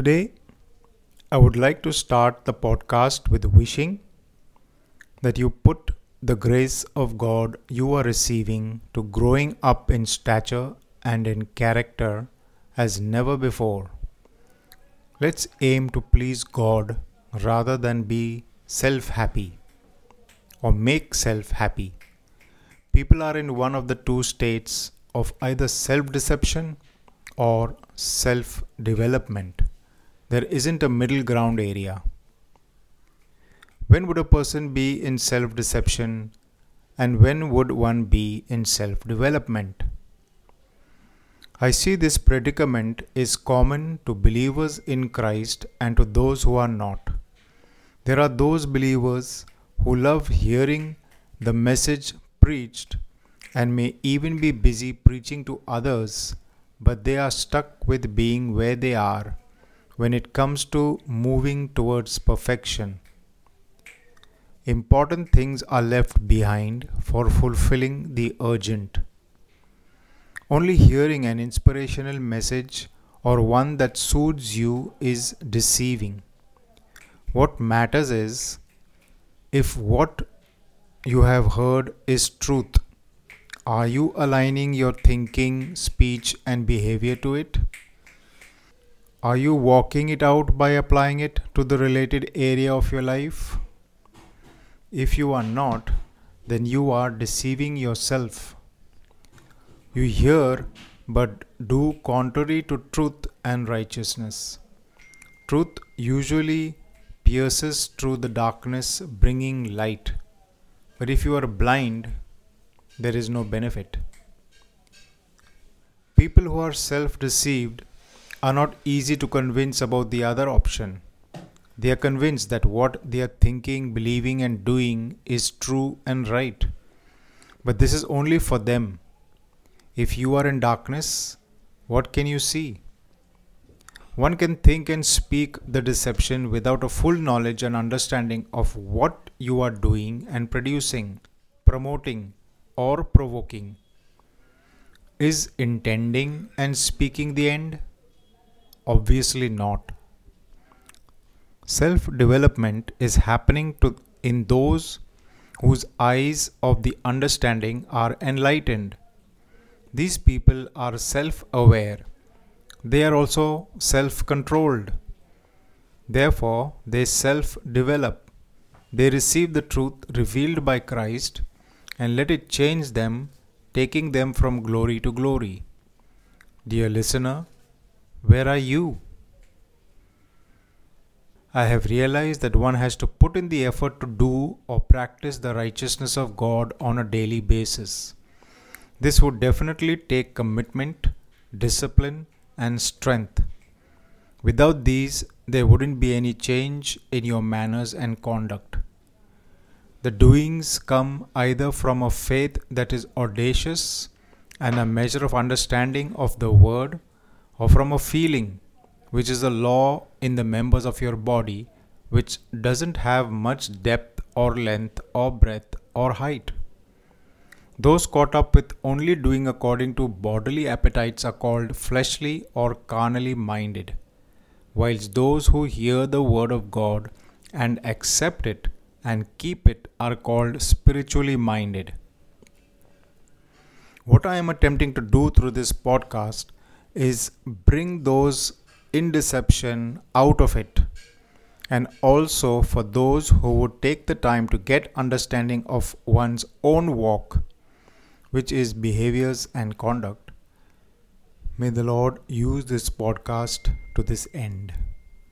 Today, I would like to start the podcast with wishing that you put the grace of God you are receiving to growing up in stature and in character as never before. Let's aim to please God rather than be self happy or make self happy. People are in one of the two states of either self deception or self development. There isn't a middle ground area. When would a person be in self deception and when would one be in self development? I see this predicament is common to believers in Christ and to those who are not. There are those believers who love hearing the message preached and may even be busy preaching to others, but they are stuck with being where they are when it comes to moving towards perfection. Important things are left behind for fulfilling the urgent. Only hearing an inspirational message or one that soothes you is deceiving. What matters is if what you have heard is truth. Are you aligning your thinking, speech, and behavior to it? Are you walking it out by applying it to the related area of your life? If you are not, then you are deceiving yourself. You hear but do contrary to truth and righteousness. Truth usually pierces through the darkness, bringing light. But if you are blind, there is no benefit. People who are self deceived are not easy to convince about the other option. They are convinced that what they are thinking, believing, and doing is true and right. But this is only for them if you are in darkness, what can you see? One can think and speak the deception without a full knowledge and understanding of what you are doing and producing, promoting, or provoking. Is intending and speaking the end? Obviously not. Self development is happening to in those whose eyes of the understanding are enlightened these people are self aware. They are also self controlled. Therefore, they self develop. They receive the truth revealed by Christ and let it change them, taking them from glory to glory. Dear listener, where are you? I have realized that one has to put in the effort to do or practice the righteousness of God on a daily basis. This would definitely take commitment, discipline, and strength. Without these, there wouldn't be any change in your manners and conduct. The doings come either from a faith that is audacious and a measure of understanding of the word, or from a feeling, which is a law in the members of your body, which doesn't have much depth or length or breadth or height. Those caught up with only doing according to bodily appetites are called fleshly or carnally minded, whilst those who hear the word of God and accept it and keep it are called spiritually minded. What I am attempting to do through this podcast is bring those in deception out of it and also for those who would take the time to get understanding of one's own walk which is behaviors and conduct. May the Lord use this podcast to this end.